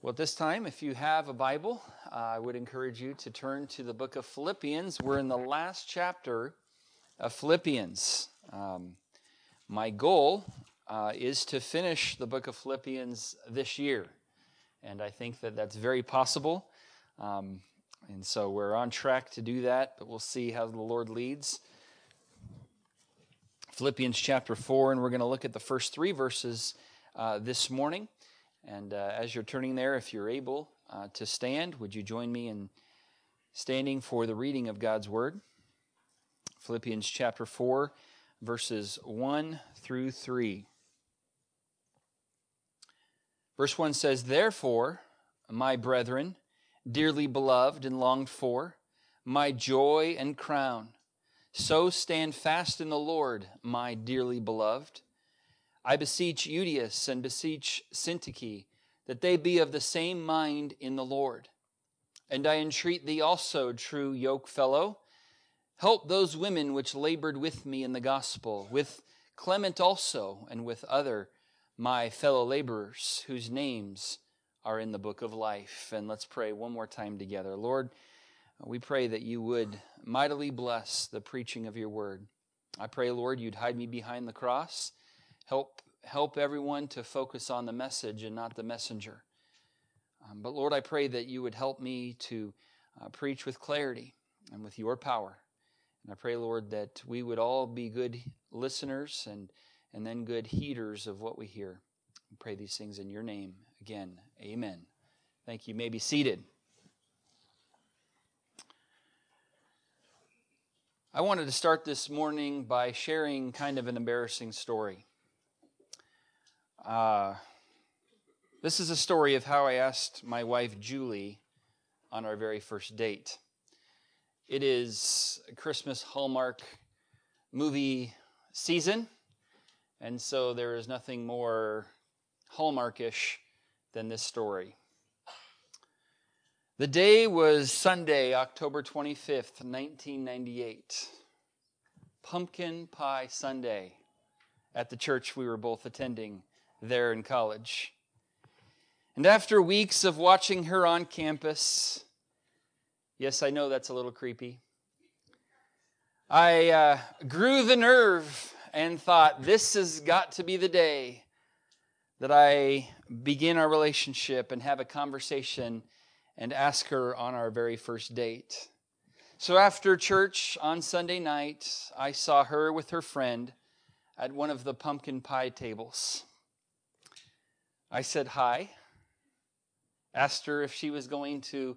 Well, at this time, if you have a Bible, uh, I would encourage you to turn to the book of Philippians. We're in the last chapter of Philippians. Um, my goal uh, is to finish the book of Philippians this year, and I think that that's very possible. Um, and so we're on track to do that, but we'll see how the Lord leads. Philippians chapter 4, and we're going to look at the first three verses uh, this morning. And uh, as you're turning there, if you're able uh, to stand, would you join me in standing for the reading of God's Word? Philippians chapter 4, verses 1 through 3. Verse 1 says, Therefore, my brethren, dearly beloved and longed for, my joy and crown, so stand fast in the Lord, my dearly beloved. I beseech Euodias and beseech Syntyche that they be of the same mind in the Lord. And I entreat thee also, true yokefellow, help those women which labored with me in the gospel, with Clement also, and with other my fellow laborers, whose names are in the book of life. And let's pray one more time together. Lord, we pray that you would mightily bless the preaching of your word. I pray, Lord, you'd hide me behind the cross Help, help everyone to focus on the message and not the messenger. Um, but Lord, I pray that you would help me to uh, preach with clarity and with your power. And I pray, Lord, that we would all be good listeners and, and then good heeders of what we hear. I pray these things in your name. Again, amen. Thank you. you may be seated. I wanted to start this morning by sharing kind of an embarrassing story. Uh, this is a story of how I asked my wife Julie on our very first date. It is Christmas Hallmark movie season, and so there is nothing more Hallmarkish than this story. The day was Sunday, October 25th, 1998. Pumpkin Pie Sunday at the church we were both attending there in college. And after weeks of watching her on campus, yes, I know that's a little creepy, I uh, grew the nerve and thought, this has got to be the day that I begin our relationship and have a conversation and ask her on our very first date. So after church on Sunday night, I saw her with her friend at one of the pumpkin pie tables. I said hi, asked her if she was going to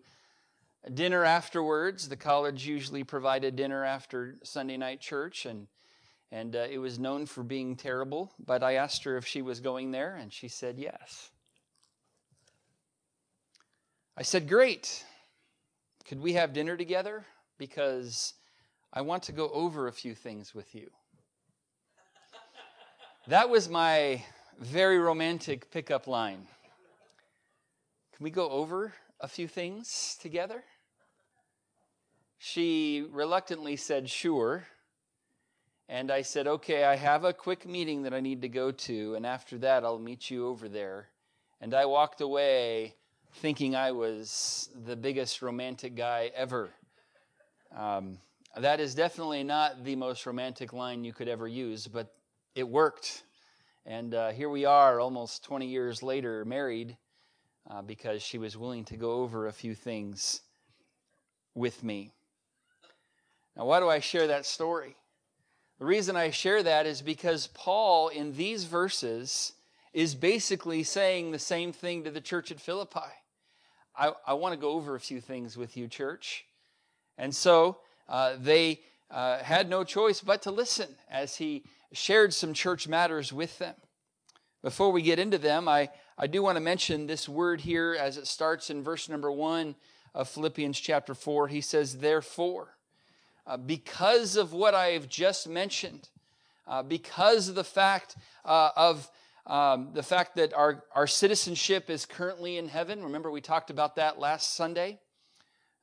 dinner afterwards. The college usually provided dinner after Sunday night church, and and uh, it was known for being terrible. But I asked her if she was going there, and she said yes. I said, Great. Could we have dinner together? Because I want to go over a few things with you. That was my very romantic pickup line. Can we go over a few things together? She reluctantly said, Sure. And I said, Okay, I have a quick meeting that I need to go to, and after that, I'll meet you over there. And I walked away thinking I was the biggest romantic guy ever. Um, that is definitely not the most romantic line you could ever use, but it worked. And uh, here we are, almost 20 years later, married, uh, because she was willing to go over a few things with me. Now, why do I share that story? The reason I share that is because Paul, in these verses, is basically saying the same thing to the church at Philippi. I, I want to go over a few things with you, church. And so uh, they uh, had no choice but to listen as he shared some church matters with them. Before we get into them, I, I do want to mention this word here as it starts in verse number one of Philippians chapter 4. He says, Therefore, uh, because of what I have just mentioned, uh, because of the fact uh, of um, the fact that our, our citizenship is currently in heaven. Remember, we talked about that last Sunday.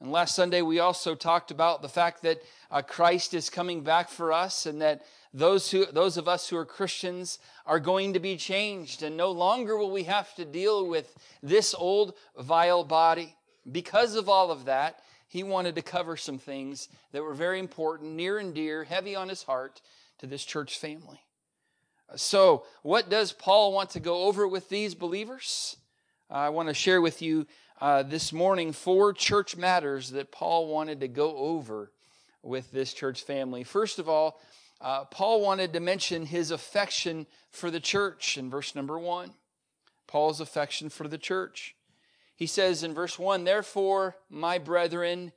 And last Sunday, we also talked about the fact that uh, Christ is coming back for us and that those, who, those of us who are Christians are going to be changed, and no longer will we have to deal with this old, vile body. Because of all of that, he wanted to cover some things that were very important, near and dear, heavy on his heart to this church family. So, what does Paul want to go over with these believers? I want to share with you uh, this morning four church matters that Paul wanted to go over with this church family. First of all, uh, Paul wanted to mention his affection for the church in verse number one. Paul's affection for the church. He says in verse 1 Therefore, my brethren,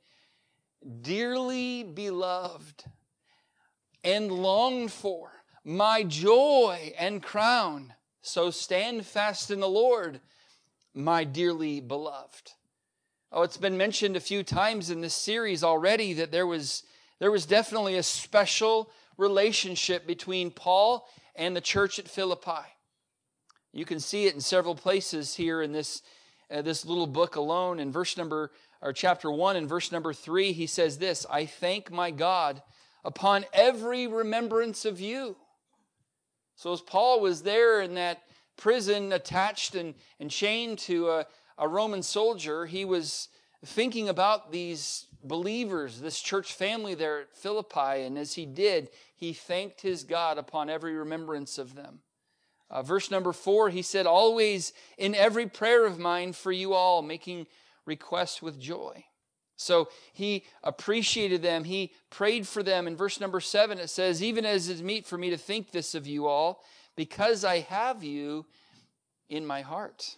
dearly beloved and longed for, my joy and crown, so stand fast in the Lord, my dearly beloved. Oh, it's been mentioned a few times in this series already that there was, there was definitely a special relationship between Paul and the church at Philippi. You can see it in several places here in this uh, this little book alone in verse number or chapter 1 in verse number 3 he says this i thank my god upon every remembrance of you so as paul was there in that prison attached and, and chained to a, a roman soldier he was thinking about these believers this church family there at philippi and as he did he thanked his god upon every remembrance of them uh, verse number four, he said, Always in every prayer of mine for you all, making requests with joy. So he appreciated them. He prayed for them. In verse number seven, it says, Even as is meet for me to think this of you all, because I have you in my heart.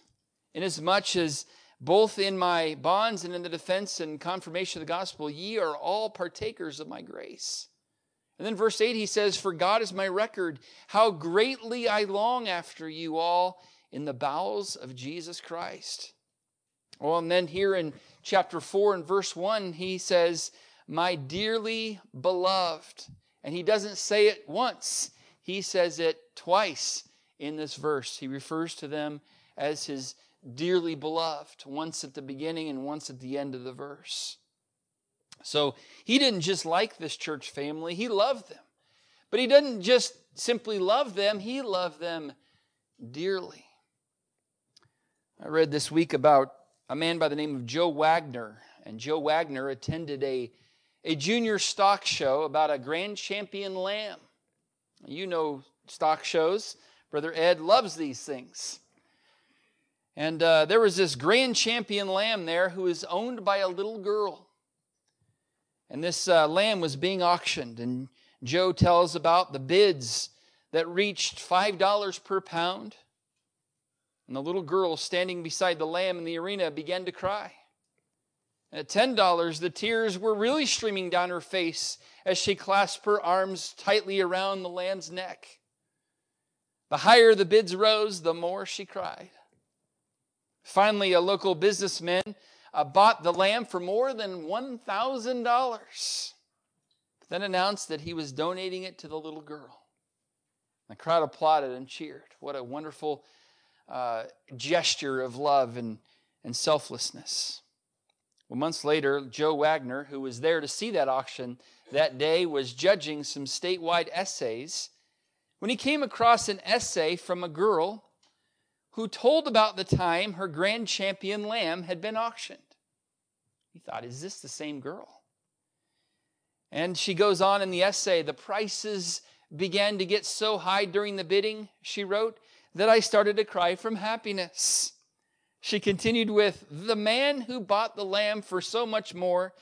Inasmuch as both in my bonds and in the defense and confirmation of the gospel, ye are all partakers of my grace. And then verse 8, he says, For God is my record, how greatly I long after you all in the bowels of Jesus Christ. Well, and then here in chapter 4 and verse 1, he says, My dearly beloved. And he doesn't say it once, he says it twice in this verse. He refers to them as his dearly beloved, once at the beginning and once at the end of the verse. So he didn't just like this church family, he loved them. But he didn't just simply love them, he loved them dearly. I read this week about a man by the name of Joe Wagner. And Joe Wagner attended a, a junior stock show about a grand champion lamb. You know stock shows. Brother Ed loves these things. And uh, there was this grand champion lamb there who was owned by a little girl. And this uh, lamb was being auctioned. And Joe tells about the bids that reached $5 per pound. And the little girl standing beside the lamb in the arena began to cry. At $10, the tears were really streaming down her face as she clasped her arms tightly around the lamb's neck. The higher the bids rose, the more she cried. Finally, a local businessman uh, bought the lamb for more than $1,000, then announced that he was donating it to the little girl. The crowd applauded and cheered. What a wonderful uh, gesture of love and, and selflessness. Well, months later, Joe Wagner, who was there to see that auction that day, was judging some statewide essays when he came across an essay from a girl who told about the time her grand champion lamb had been auctioned. He thought, is this the same girl? And she goes on in the essay the prices began to get so high during the bidding, she wrote, that I started to cry from happiness. She continued with, The man who bought the lamb for so much more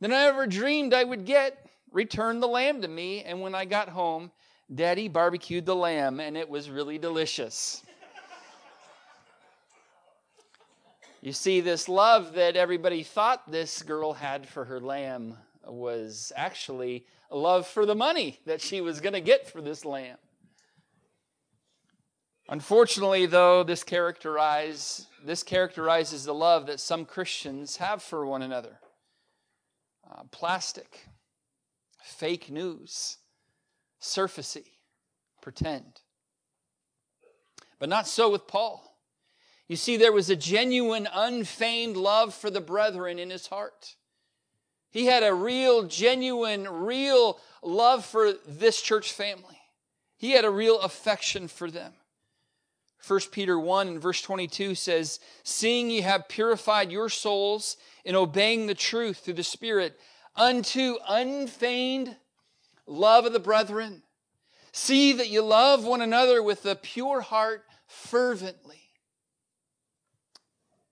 than I ever dreamed I would get returned the lamb to me, and when I got home, Daddy barbecued the lamb, and it was really delicious. You see, this love that everybody thought this girl had for her lamb was actually a love for the money that she was going to get for this lamb. Unfortunately, though, this, characterize, this characterizes the love that some Christians have for one another uh, plastic, fake news, surfacey, pretend. But not so with Paul. You see, there was a genuine, unfeigned love for the brethren in his heart. He had a real, genuine, real love for this church family. He had a real affection for them. 1 Peter 1 and verse 22 says, Seeing ye have purified your souls in obeying the truth through the Spirit unto unfeigned love of the brethren. See that you love one another with a pure heart fervently.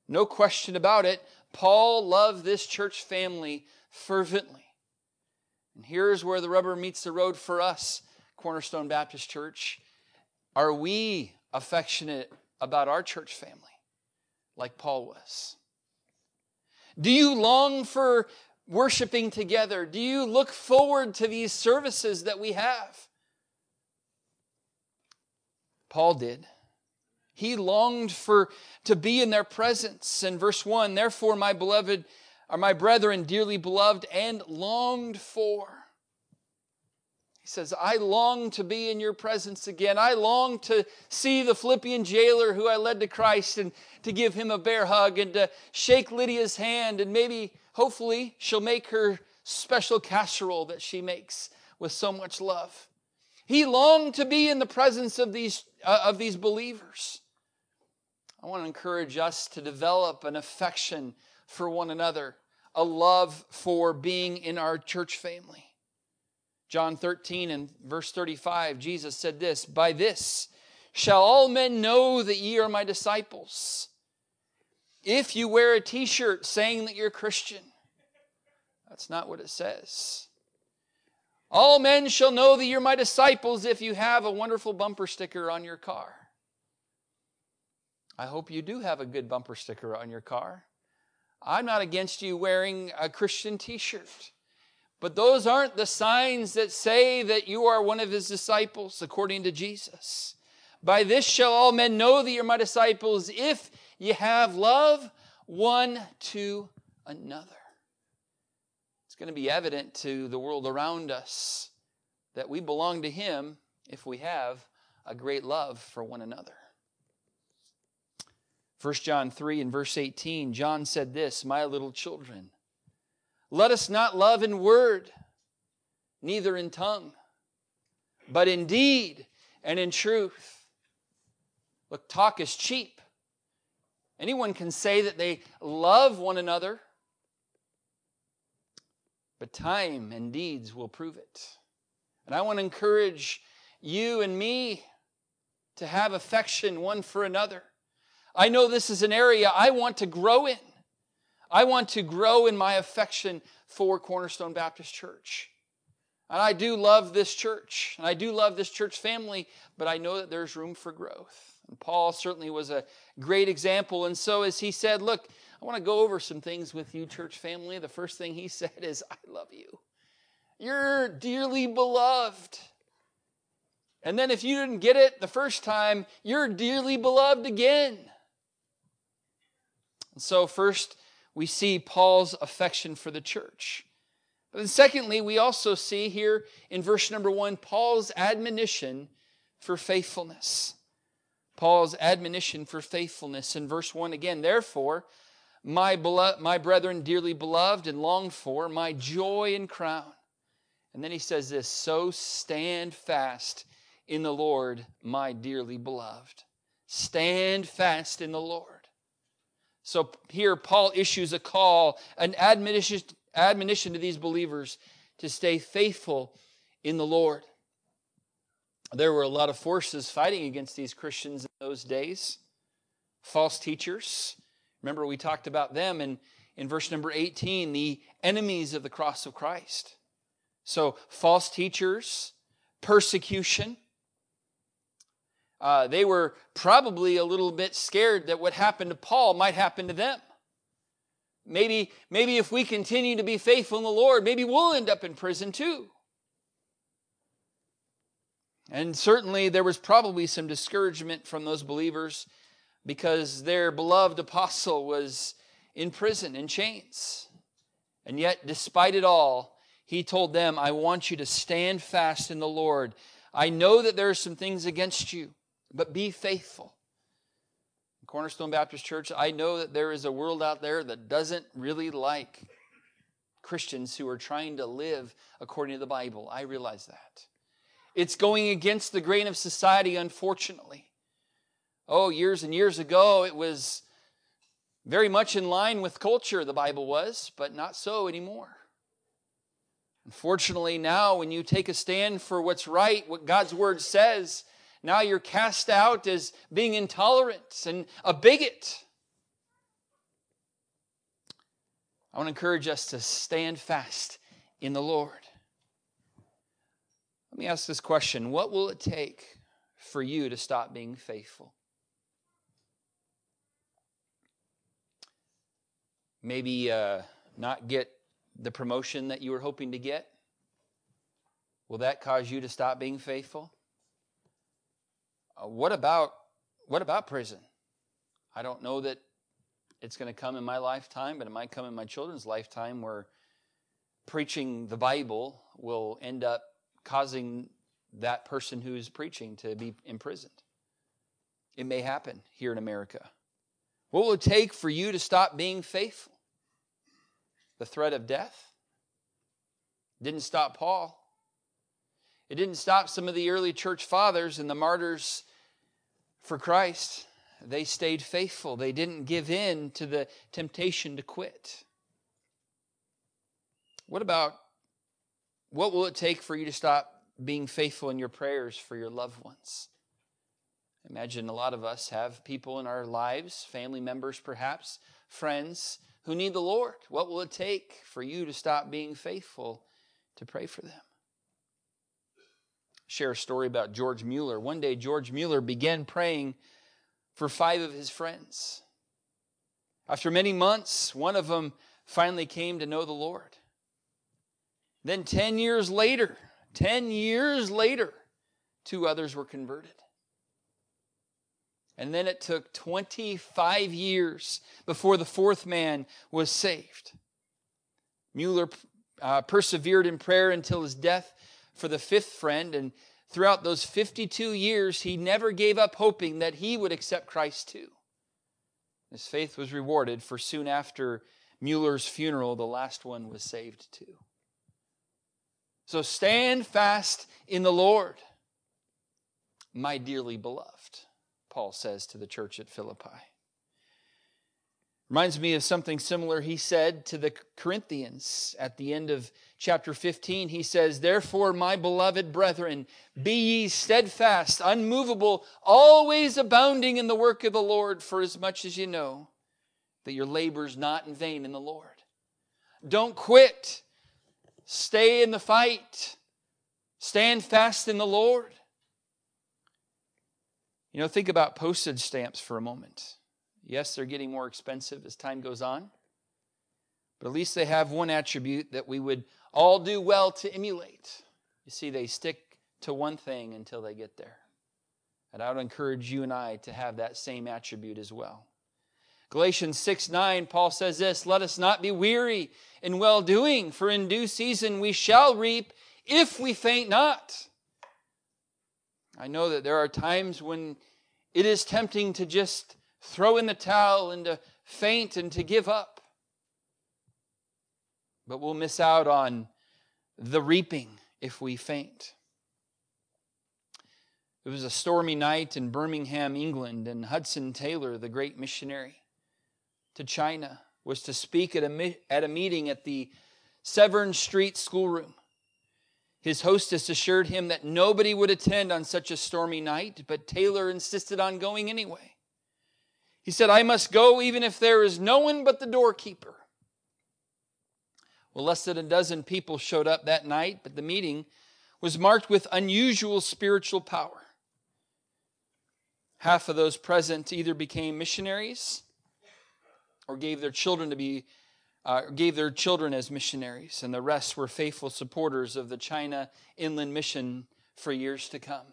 No question about it, Paul loved this church family fervently. And here's where the rubber meets the road for us, Cornerstone Baptist Church. Are we affectionate about our church family like Paul was? Do you long for worshiping together? Do you look forward to these services that we have? Paul did. He longed for to be in their presence. In verse 1, therefore, my beloved are my brethren, dearly beloved, and longed for. He says, I long to be in your presence again. I long to see the Philippian jailer who I led to Christ and to give him a bear hug and to shake Lydia's hand and maybe, hopefully, she'll make her special casserole that she makes with so much love. He longed to be in the presence of these, uh, of these believers. I want to encourage us to develop an affection for one another, a love for being in our church family. John 13 and verse 35, Jesus said this By this shall all men know that ye are my disciples. If you wear a t shirt saying that you're Christian, that's not what it says. All men shall know that you're my disciples if you have a wonderful bumper sticker on your car. I hope you do have a good bumper sticker on your car. I'm not against you wearing a Christian t shirt. But those aren't the signs that say that you are one of his disciples, according to Jesus. By this shall all men know that you're my disciples if you have love one to another. It's going to be evident to the world around us that we belong to him if we have a great love for one another. 1 John 3 and verse 18, John said this, My little children, let us not love in word, neither in tongue, but in deed and in truth. Look, talk is cheap. Anyone can say that they love one another, but time and deeds will prove it. And I want to encourage you and me to have affection one for another. I know this is an area I want to grow in. I want to grow in my affection for Cornerstone Baptist Church. And I do love this church, and I do love this church family, but I know that there's room for growth. And Paul certainly was a great example. And so, as he said, Look, I want to go over some things with you, church family. The first thing he said is, I love you. You're dearly beloved. And then, if you didn't get it the first time, you're dearly beloved again. And so, first, we see Paul's affection for the church. But then, secondly, we also see here in verse number one Paul's admonition for faithfulness. Paul's admonition for faithfulness in verse 1 again. Therefore, my, belo- my brethren, dearly beloved and longed for, my joy and crown. And then he says this So stand fast in the Lord, my dearly beloved. Stand fast in the Lord. So here, Paul issues a call, an admonition, admonition to these believers to stay faithful in the Lord. There were a lot of forces fighting against these Christians in those days. False teachers. Remember, we talked about them in, in verse number 18, the enemies of the cross of Christ. So, false teachers, persecution, uh, they were probably a little bit scared that what happened to Paul might happen to them. Maybe, maybe if we continue to be faithful in the Lord, maybe we'll end up in prison too. And certainly there was probably some discouragement from those believers because their beloved apostle was in prison, in chains. And yet, despite it all, he told them, I want you to stand fast in the Lord. I know that there are some things against you but be faithful. Cornerstone Baptist Church, I know that there is a world out there that doesn't really like Christians who are trying to live according to the Bible. I realize that. It's going against the grain of society, unfortunately. Oh, years and years ago, it was very much in line with culture, the Bible was, but not so anymore. Unfortunately, now when you take a stand for what's right, what God's word says, now you're cast out as being intolerant and a bigot. I want to encourage us to stand fast in the Lord. Let me ask this question What will it take for you to stop being faithful? Maybe uh, not get the promotion that you were hoping to get? Will that cause you to stop being faithful? Uh, what about what about prison? I don't know that it's going to come in my lifetime, but it might come in my children's lifetime where preaching the Bible will end up causing that person who is preaching to be imprisoned. It may happen here in America. What will it take for you to stop being faithful? The threat of death? Didn't stop Paul. It didn't stop some of the early church fathers and the martyrs for Christ. They stayed faithful. They didn't give in to the temptation to quit. What about what will it take for you to stop being faithful in your prayers for your loved ones? Imagine a lot of us have people in our lives, family members perhaps, friends who need the Lord. What will it take for you to stop being faithful to pray for them? Share a story about George Mueller. One day, George Mueller began praying for five of his friends. After many months, one of them finally came to know the Lord. Then, 10 years later, 10 years later, two others were converted. And then it took 25 years before the fourth man was saved. Mueller uh, persevered in prayer until his death for the fifth friend, and throughout those 52 years, he never gave up hoping that he would accept Christ too. His faith was rewarded, for soon after Mueller's funeral, the last one was saved too. So stand fast in the Lord, my dearly beloved. Paul says to the church at Philippi. Reminds me of something similar he said to the Corinthians at the end of chapter 15. He says, Therefore, my beloved brethren, be ye steadfast, unmovable, always abounding in the work of the Lord, for as much as you know that your labor is not in vain in the Lord. Don't quit. Stay in the fight. Stand fast in the Lord. You know, think about postage stamps for a moment. Yes, they're getting more expensive as time goes on, but at least they have one attribute that we would all do well to emulate. You see, they stick to one thing until they get there. And I would encourage you and I to have that same attribute as well. Galatians 6 9, Paul says this Let us not be weary in well doing, for in due season we shall reap if we faint not. I know that there are times when it is tempting to just throw in the towel and to faint and to give up. But we'll miss out on the reaping if we faint. It was a stormy night in Birmingham, England, and Hudson Taylor, the great missionary to China, was to speak at a, at a meeting at the Severn Street schoolroom. His hostess assured him that nobody would attend on such a stormy night, but Taylor insisted on going anyway. He said, I must go even if there is no one but the doorkeeper. Well, less than a dozen people showed up that night, but the meeting was marked with unusual spiritual power. Half of those present either became missionaries or gave their children to be uh, gave their children as missionaries, and the rest were faithful supporters of the China Inland Mission for years to come.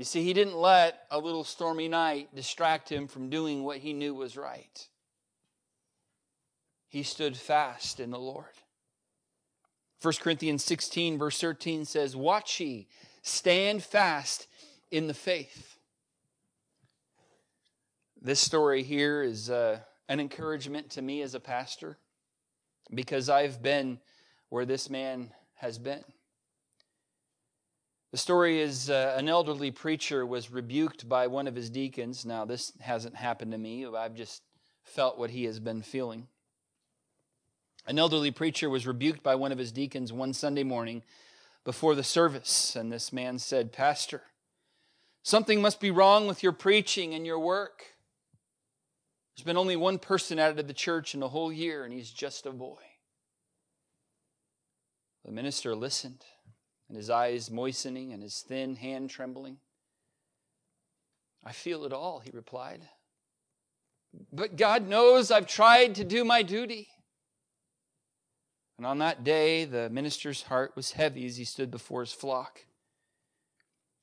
You see, he didn't let a little stormy night distract him from doing what he knew was right. He stood fast in the Lord. 1 Corinthians 16, verse 13 says, Watch ye, stand fast in the faith. This story here is. Uh, an encouragement to me as a pastor because I've been where this man has been. The story is uh, an elderly preacher was rebuked by one of his deacons. Now, this hasn't happened to me, I've just felt what he has been feeling. An elderly preacher was rebuked by one of his deacons one Sunday morning before the service, and this man said, Pastor, something must be wrong with your preaching and your work. There's been only one person added to the church in a whole year, and he's just a boy. The minister listened, and his eyes moistening and his thin hand trembling. I feel it all, he replied. But God knows I've tried to do my duty. And on that day, the minister's heart was heavy as he stood before his flock.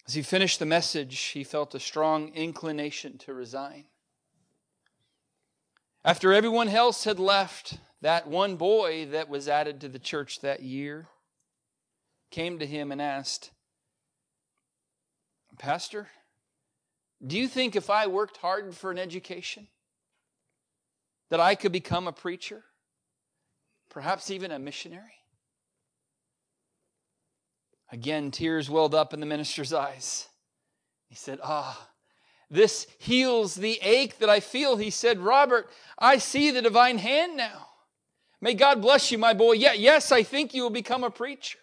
As he finished the message, he felt a strong inclination to resign. After everyone else had left, that one boy that was added to the church that year came to him and asked, Pastor, do you think if I worked hard for an education that I could become a preacher? Perhaps even a missionary? Again, tears welled up in the minister's eyes. He said, Ah, this heals the ache that I feel. He said, Robert, I see the divine hand now. May God bless you, my boy. Yeah, yes, I think you will become a preacher.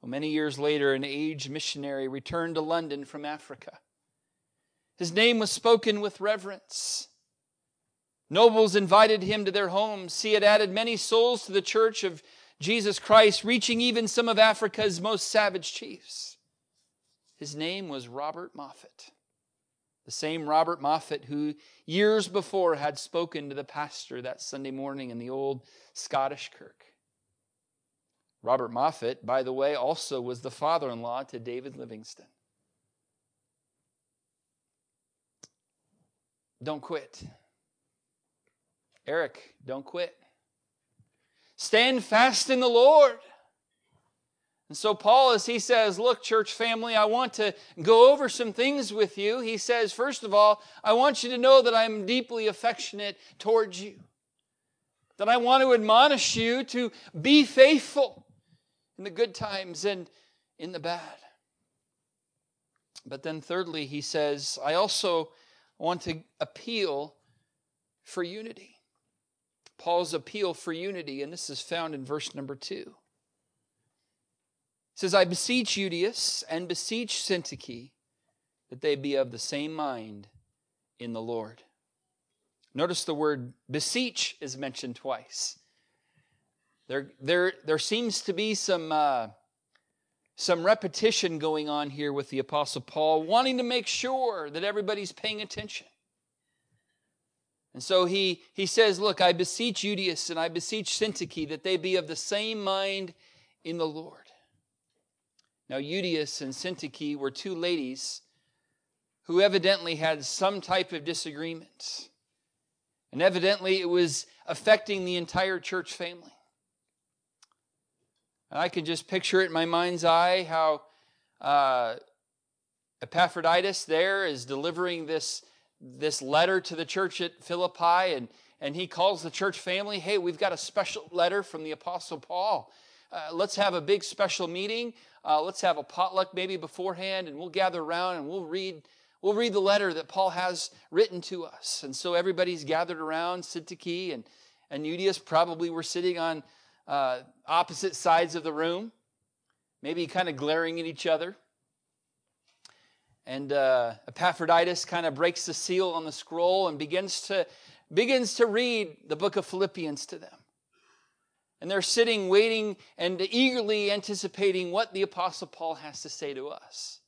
Well, many years later, an aged missionary returned to London from Africa. His name was spoken with reverence. Nobles invited him to their homes. He had added many souls to the church of Jesus Christ, reaching even some of Africa's most savage chiefs. His name was Robert Moffat, the same Robert Moffat who years before had spoken to the pastor that Sunday morning in the old Scottish kirk. Robert Moffat, by the way, also was the father in law to David Livingstone. Don't quit. Eric, don't quit. Stand fast in the Lord. And so, Paul, as he says, Look, church family, I want to go over some things with you. He says, First of all, I want you to know that I'm deeply affectionate towards you, that I want to admonish you to be faithful in the good times and in the bad. But then, thirdly, he says, I also want to appeal for unity. Paul's appeal for unity, and this is found in verse number two. It says, I beseech Euodias and beseech Syntyche that they be of the same mind in the Lord. Notice the word beseech is mentioned twice. There, there, there seems to be some, uh, some repetition going on here with the Apostle Paul, wanting to make sure that everybody's paying attention. And so he, he says, Look, I beseech Euodias and I beseech Syntyche that they be of the same mind in the Lord. Now, Euodias and Syntyche were two ladies who evidently had some type of disagreement. And evidently it was affecting the entire church family. And I can just picture it in my mind's eye how uh, Epaphroditus there is delivering this this letter to the church at Philippi, and, and he calls the church family, hey, we've got a special letter from the Apostle Paul. Uh, let's have a big special meeting. Uh, let's have a potluck maybe beforehand, and we'll gather around and we'll read. We'll read the letter that Paul has written to us. And so everybody's gathered around. Syntyche and, and Euodias probably were sitting on uh, opposite sides of the room, maybe kind of glaring at each other. And uh, Epaphroditus kind of breaks the seal on the scroll and begins to, begins to read the book of Philippians to them. And they're sitting, waiting, and eagerly anticipating what the Apostle Paul has to say to us.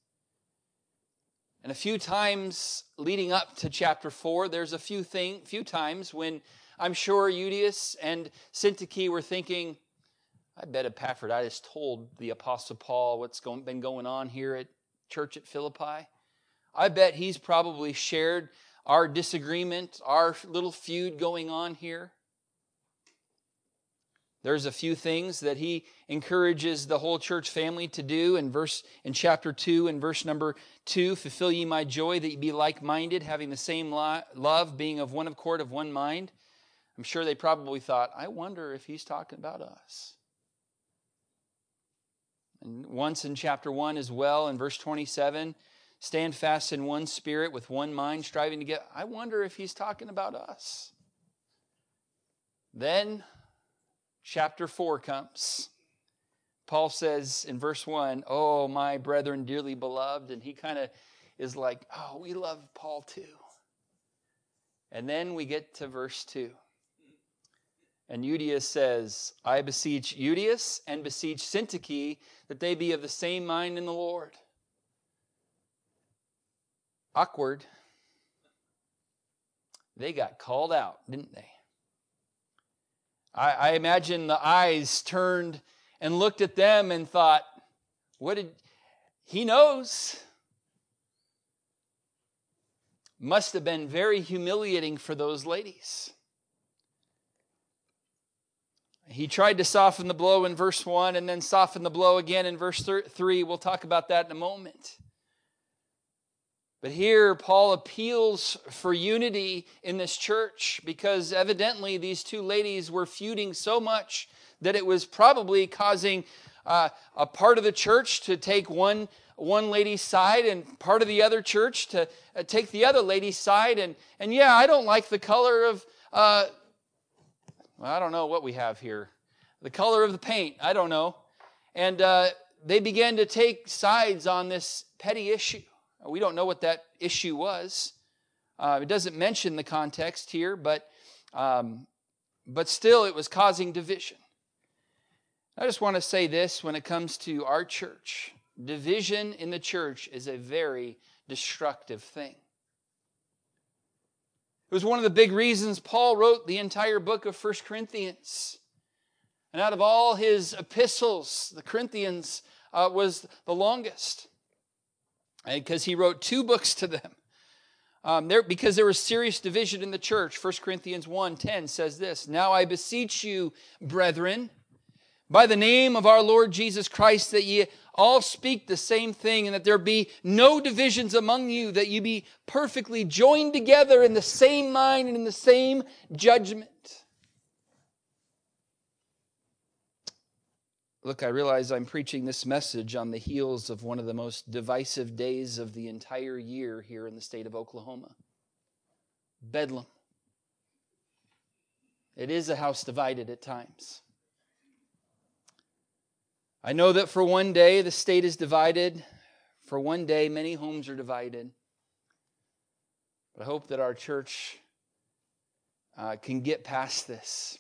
And a few times leading up to chapter 4, there's a few, thing, few times when I'm sure Euodias and Syntyche were thinking, I bet Epaphroditus told the Apostle Paul what's going, been going on here at church at Philippi. I bet he's probably shared our disagreement, our little feud going on here. There's a few things that he encourages the whole church family to do in verse in chapter 2 and verse number 2 fulfill ye my joy that ye be like-minded having the same love being of one accord of one mind i'm sure they probably thought i wonder if he's talking about us And once in chapter 1 as well, in verse 27, stand fast in one spirit with one mind, striving to get. I wonder if he's talking about us. Then chapter 4 comes. Paul says in verse 1, Oh, my brethren, dearly beloved. And he kind of is like, Oh, we love Paul too. And then we get to verse 2. And Euodias says, I beseech Euodias and beseech Syntyche that they be of the same mind in the Lord. Awkward. They got called out, didn't they? I, I imagine the eyes turned and looked at them and thought, What did he knows? Must have been very humiliating for those ladies. He tried to soften the blow in verse 1 and then soften the blow again in verse 3. We'll talk about that in a moment. But here, Paul appeals for unity in this church because evidently these two ladies were feuding so much that it was probably causing uh, a part of the church to take one, one lady's side and part of the other church to uh, take the other lady's side. And, and yeah, I don't like the color of, uh, well, I don't know what we have here. The color of the paint, I don't know. And uh, they began to take sides on this petty issue. We don't know what that issue was. Uh, it doesn't mention the context here, but, um, but still it was causing division. I just want to say this when it comes to our church division in the church is a very destructive thing. It was one of the big reasons Paul wrote the entire book of First Corinthians. And out of all his epistles, the Corinthians uh, was the longest because he wrote two books to them. Um, there, because there was serious division in the church. 1 Corinthians 1 10 says this Now I beseech you, brethren, by the name of our Lord Jesus Christ, that ye all speak the same thing, and that there be no divisions among you, that ye be perfectly joined together in the same mind and in the same judgment. Look, I realize I'm preaching this message on the heels of one of the most divisive days of the entire year here in the state of Oklahoma Bedlam. It is a house divided at times. I know that for one day the state is divided, for one day many homes are divided. But I hope that our church uh, can get past this.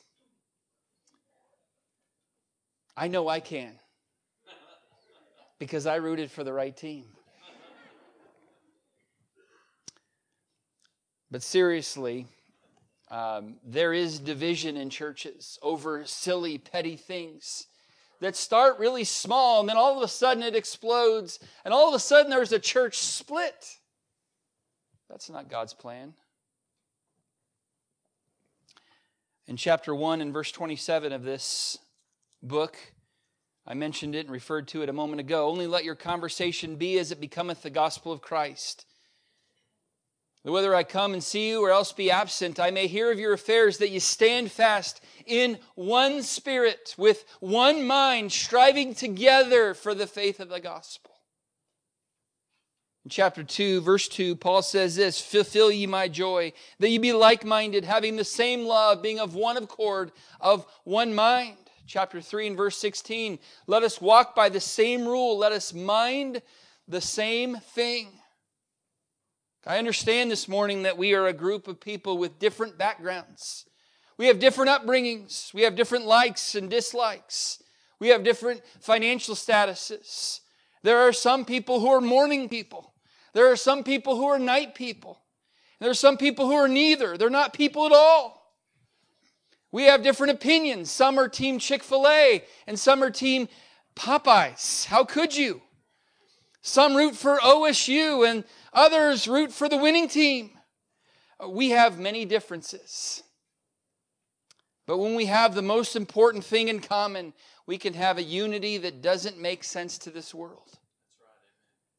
I know I can because I rooted for the right team. But seriously, um, there is division in churches over silly, petty things that start really small and then all of a sudden it explodes and all of a sudden there's a church split. That's not God's plan. In chapter 1 and verse 27 of this book. I mentioned it and referred to it a moment ago. Only let your conversation be as it becometh the gospel of Christ. Whether I come and see you or else be absent, I may hear of your affairs, that you stand fast in one spirit, with one mind, striving together for the faith of the gospel. In chapter 2, verse 2, Paul says this Fulfill ye my joy, that ye be like minded, having the same love, being of one accord, of one mind chapter 3 and verse 16. Let us walk by the same rule, let us mind the same thing. I understand this morning that we are a group of people with different backgrounds. We have different upbringings, we have different likes and dislikes, we have different financial statuses. There are some people who are morning people, there are some people who are night people, there are some people who are neither. They're not people at all. We have different opinions. Some are team Chick fil A and some are team Popeyes. How could you? Some root for OSU and others root for the winning team. We have many differences. But when we have the most important thing in common, we can have a unity that doesn't make sense to this world.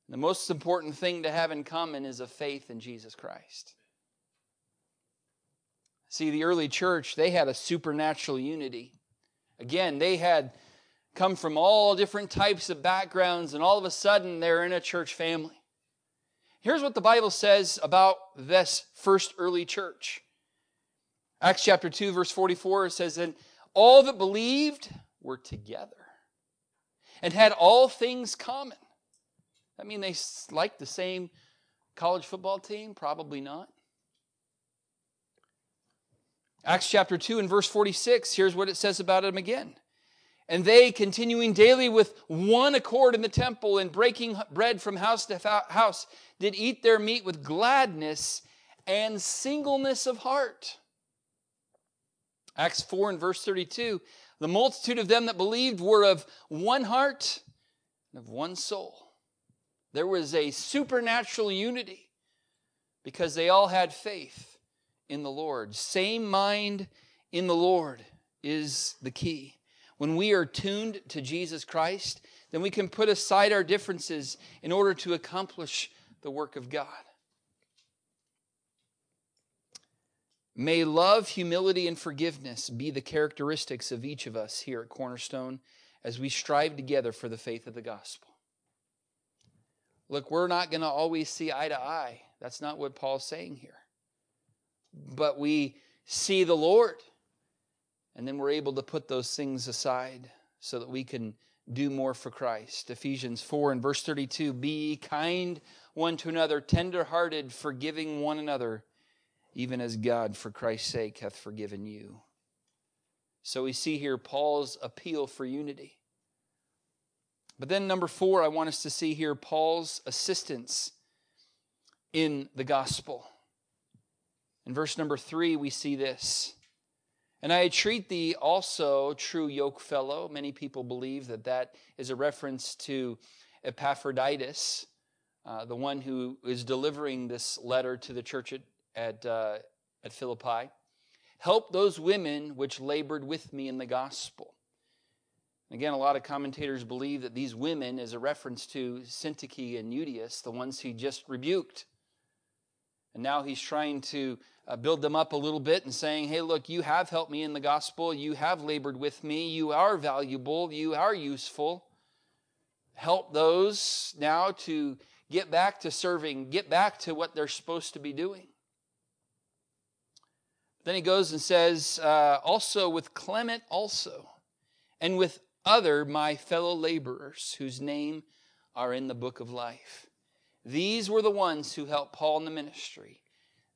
The most important thing to have in common is a faith in Jesus Christ. See, the early church, they had a supernatural unity. Again, they had come from all different types of backgrounds, and all of a sudden they're in a church family. Here's what the Bible says about this first early church. Acts chapter 2, verse 44 says, And all that believed were together and had all things common. I mean, they liked the same college football team? Probably not. Acts chapter 2 and verse 46, here's what it says about them again. And they, continuing daily with one accord in the temple and breaking bread from house to house, did eat their meat with gladness and singleness of heart. Acts 4 and verse 32 the multitude of them that believed were of one heart and of one soul. There was a supernatural unity because they all had faith in the Lord. Same mind in the Lord is the key. When we are tuned to Jesus Christ, then we can put aside our differences in order to accomplish the work of God. May love, humility, and forgiveness be the characteristics of each of us here at Cornerstone as we strive together for the faith of the gospel. Look, we're not going to always see eye to eye. That's not what Paul's saying here. But we see the Lord, and then we're able to put those things aside so that we can do more for Christ. Ephesians 4 and verse 32 Be kind one to another, tenderhearted, forgiving one another even as God, for Christ's sake, hath forgiven you. So we see here Paul's appeal for unity. But then, number four, I want us to see here Paul's assistance in the gospel. In verse number three, we see this. And I treat thee also, true yoke fellow. Many people believe that that is a reference to Epaphroditus, uh, the one who is delivering this letter to the church at at, uh, at Philippi. Help those women which labored with me in the gospel. Again, a lot of commentators believe that these women is a reference to Syntyche and Euodias, the ones he just rebuked. And now he's trying to uh, build them up a little bit and saying, hey, look, you have helped me in the gospel. You have labored with me. You are valuable. You are useful. Help those now to get back to serving, get back to what they're supposed to be doing. Then he goes and says, uh, also with Clement also, and with other my fellow laborers whose name are in the book of life. These were the ones who helped Paul in the ministry.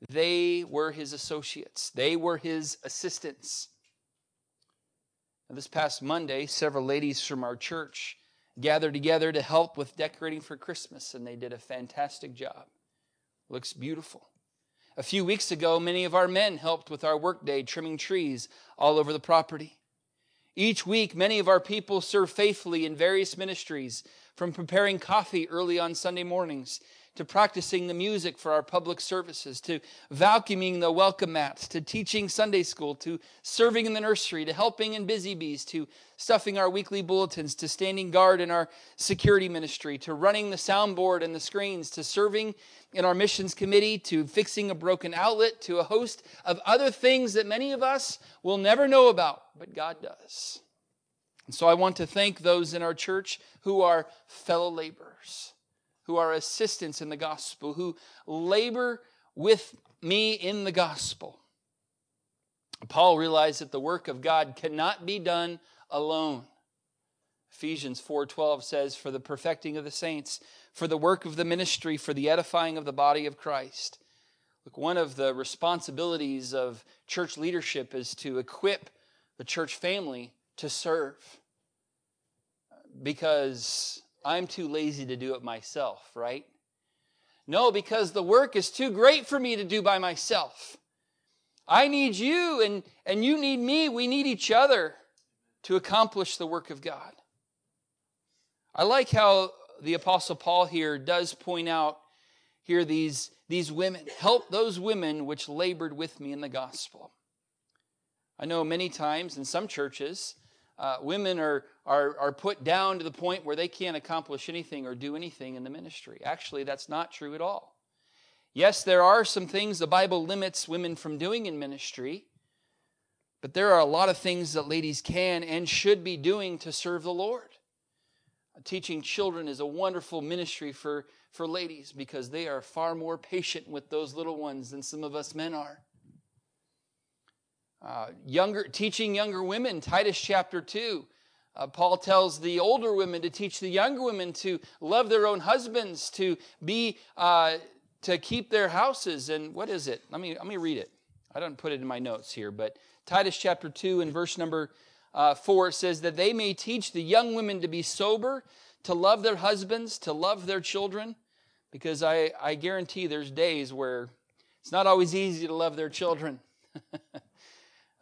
They were his associates, they were his assistants. Now, this past Monday, several ladies from our church gathered together to help with decorating for Christmas, and they did a fantastic job. Looks beautiful. A few weeks ago, many of our men helped with our workday trimming trees all over the property. Each week, many of our people serve faithfully in various ministries, from preparing coffee early on Sunday mornings to practicing the music for our public services, to vacuuming the welcome mats, to teaching Sunday school, to serving in the nursery, to helping in busy bees, to stuffing our weekly bulletins, to standing guard in our security ministry, to running the soundboard and the screens, to serving in our missions committee, to fixing a broken outlet, to a host of other things that many of us will never know about, but God does. And so I want to thank those in our church who are fellow laborers who are assistants in the gospel, who labor with me in the gospel. Paul realized that the work of God cannot be done alone. Ephesians 4:12 says for the perfecting of the saints, for the work of the ministry, for the edifying of the body of Christ. Look, one of the responsibilities of church leadership is to equip the church family to serve. Because I'm too lazy to do it myself, right? No, because the work is too great for me to do by myself. I need you and, and you need me. We need each other to accomplish the work of God. I like how the Apostle Paul here does point out here these, these women. Help those women which labored with me in the gospel. I know many times in some churches, uh, women are, are, are put down to the point where they can't accomplish anything or do anything in the ministry. Actually, that's not true at all. Yes, there are some things the Bible limits women from doing in ministry, But there are a lot of things that ladies can and should be doing to serve the Lord. Teaching children is a wonderful ministry for, for ladies because they are far more patient with those little ones than some of us men are. Uh, younger, teaching younger women, Titus chapter 2. Uh, Paul tells the older women to teach the younger women to love their own husbands, to be, uh, to keep their houses. And what is it? Let me, let me read it. I don't put it in my notes here, but Titus chapter 2 and verse number uh, 4 says that they may teach the young women to be sober, to love their husbands, to love their children, because I, I guarantee there's days where it's not always easy to love their children.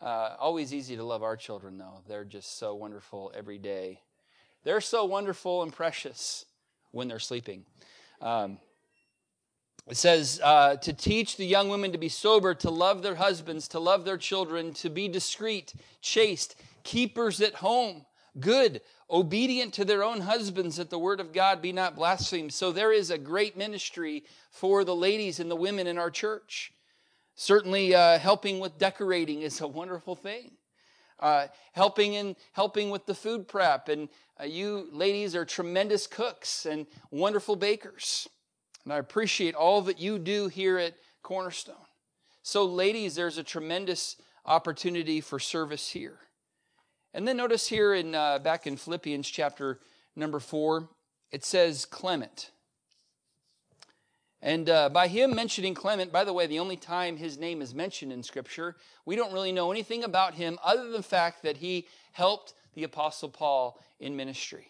uh, always easy to love our children, though. They're just so wonderful every day. They're so wonderful and precious when they're sleeping. Um, it says uh, to teach the young women to be sober, to love their husbands, to love their children, to be discreet, chaste, keepers at home, good, obedient to their own husbands, that the word of God be not blasphemed. So there is a great ministry for the ladies and the women in our church. Certainly, uh, helping with decorating is a wonderful thing. Uh, helping in helping with the food prep, and uh, you ladies are tremendous cooks and wonderful bakers. And I appreciate all that you do here at Cornerstone. So, ladies, there's a tremendous opportunity for service here. And then notice here in uh, back in Philippians chapter number four, it says Clement. And uh, by him mentioning Clement, by the way, the only time his name is mentioned in Scripture, we don't really know anything about him other than the fact that he helped the Apostle Paul in ministry.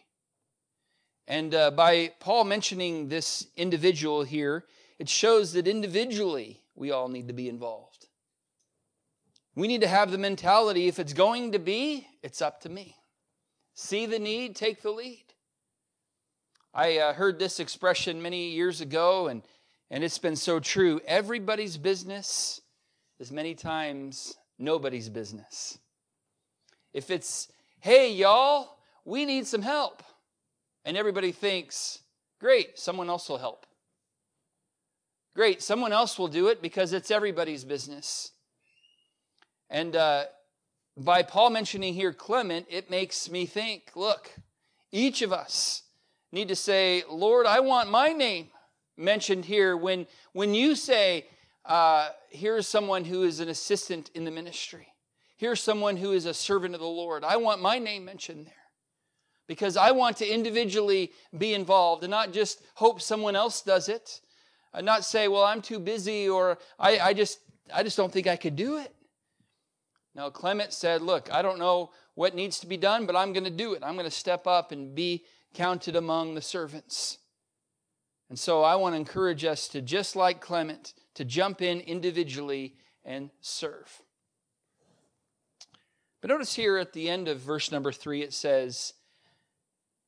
And uh, by Paul mentioning this individual here, it shows that individually we all need to be involved. We need to have the mentality if it's going to be, it's up to me. See the need, take the lead. I uh, heard this expression many years ago, and, and it's been so true. Everybody's business is many times nobody's business. If it's, hey, y'all, we need some help and everybody thinks, great, someone else will help. Great, someone else will do it because it's everybody's business. And uh, by Paul mentioning here Clement, it makes me think look, each of us need to say, Lord, I want my name mentioned here. When, when you say, uh, here's someone who is an assistant in the ministry, here's someone who is a servant of the Lord, I want my name mentioned there because I want to individually be involved and not just hope someone else does it. And not say, well, I'm too busy or I, I just I just don't think I could do it. Now Clement said, look, I don't know what needs to be done, but I'm going to do it. I'm going to step up and be counted among the servants. And so I want to encourage us to, just like Clement, to jump in individually and serve. But notice here at the end of verse number three, it says,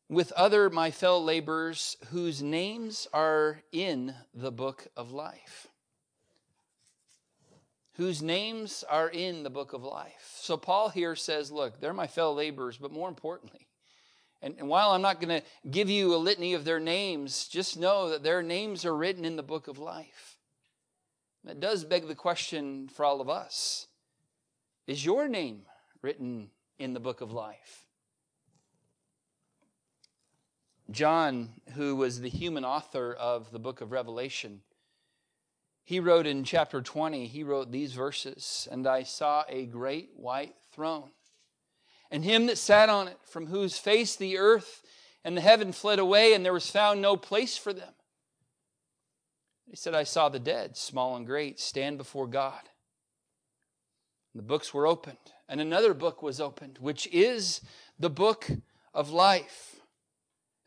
with other my fellow laborers whose names are in the book of life. Whose names are in the book of life. So Paul here says, look, they're my fellow laborers, but more importantly, and, and while I'm not going to give you a litany of their names, just know that their names are written in the book of life. That does beg the question for all of us Is your name written in the book of life? John, who was the human author of the book of Revelation, he wrote in chapter 20, he wrote these verses And I saw a great white throne, and him that sat on it, from whose face the earth and the heaven fled away, and there was found no place for them. He said, I saw the dead, small and great, stand before God. The books were opened, and another book was opened, which is the book of life.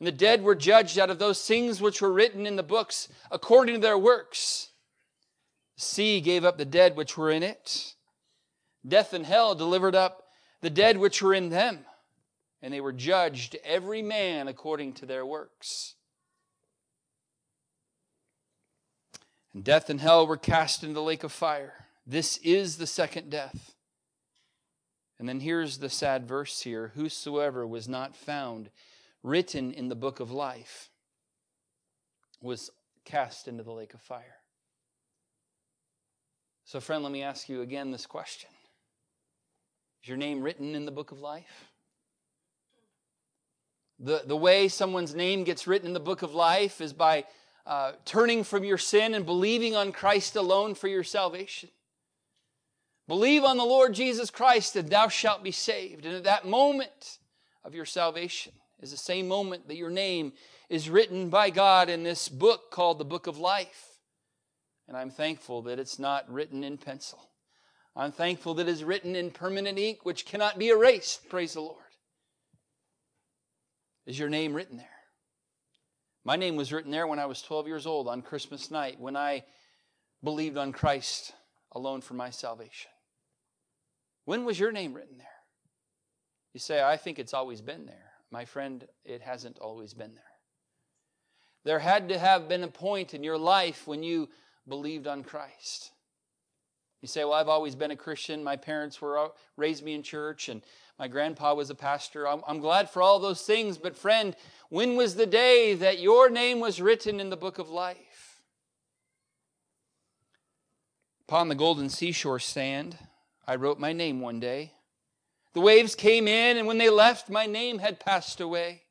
And the dead were judged out of those things which were written in the books according to their works. The sea gave up the dead which were in it. Death and hell delivered up the dead which were in them. And they were judged, every man according to their works. And death and hell were cast into the lake of fire. This is the second death. And then here's the sad verse here Whosoever was not found written in the book of life was cast into the lake of fire. So, friend, let me ask you again this question Is your name written in the book of life? The, the way someone's name gets written in the book of life is by uh, turning from your sin and believing on Christ alone for your salvation. Believe on the Lord Jesus Christ and thou shalt be saved. And at that moment of your salvation is the same moment that your name is written by God in this book called the Book of Life. And I'm thankful that it's not written in pencil. I'm thankful that it's written in permanent ink, which cannot be erased. Praise the Lord. Is your name written there? My name was written there when I was 12 years old on Christmas night when I believed on Christ alone for my salvation. When was your name written there? You say, I think it's always been there. My friend, it hasn't always been there. There had to have been a point in your life when you believed on Christ. You say, Well, I've always been a Christian. My parents were raised me in church, and my grandpa was a pastor. I'm, I'm glad for all those things, but friend, when was the day that your name was written in the book of life? Upon the golden seashore sand, I wrote my name one day. The waves came in, and when they left, my name had passed away.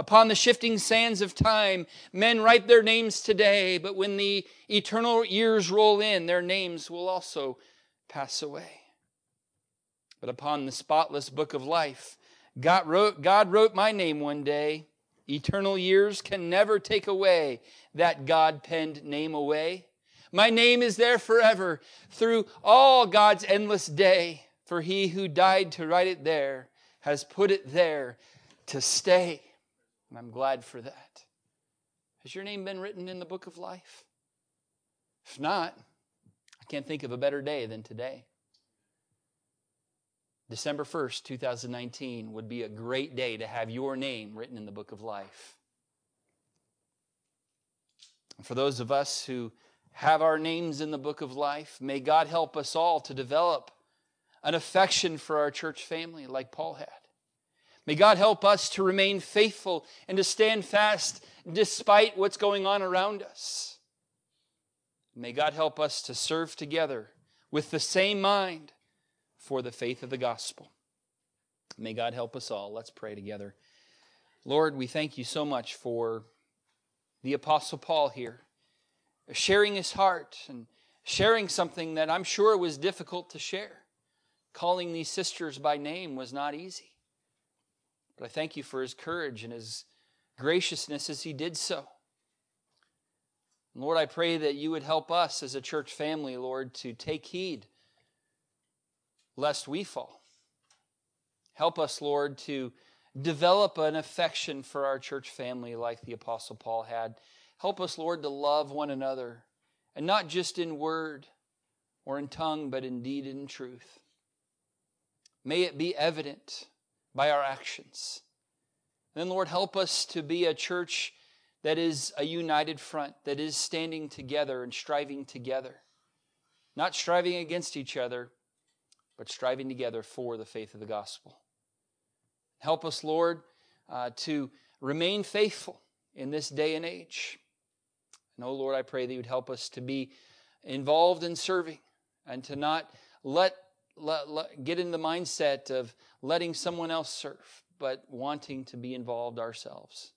Upon the shifting sands of time, men write their names today, but when the eternal years roll in, their names will also pass away. But upon the spotless book of life, God wrote, God wrote my name one day. Eternal years can never take away that God penned name away. My name is there forever through all God's endless day, for he who died to write it there has put it there to stay. And I'm glad for that. Has your name been written in the book of life? If not, I can't think of a better day than today. December 1st, 2019 would be a great day to have your name written in the book of life. And for those of us who have our names in the book of life, may God help us all to develop an affection for our church family like Paul had. May God help us to remain faithful and to stand fast despite what's going on around us. May God help us to serve together with the same mind for the faith of the gospel. May God help us all. Let's pray together. Lord, we thank you so much for the Apostle Paul here, sharing his heart and sharing something that I'm sure was difficult to share. Calling these sisters by name was not easy. But I thank you for his courage and his graciousness as he did so. Lord, I pray that you would help us as a church family, Lord, to take heed lest we fall. Help us, Lord, to develop an affection for our church family like the Apostle Paul had. Help us, Lord, to love one another, and not just in word or in tongue, but in deed and in truth. May it be evident by our actions. then, Lord, help us to be a church that is a united front, that is standing together and striving together. Not striving against each other, but striving together for the faith of the gospel. Help us, Lord, uh, to remain faithful in this day and age. And, oh, Lord, I pray that you would help us to be involved in serving and to not let let, let, get in the mindset of letting someone else serve, but wanting to be involved ourselves.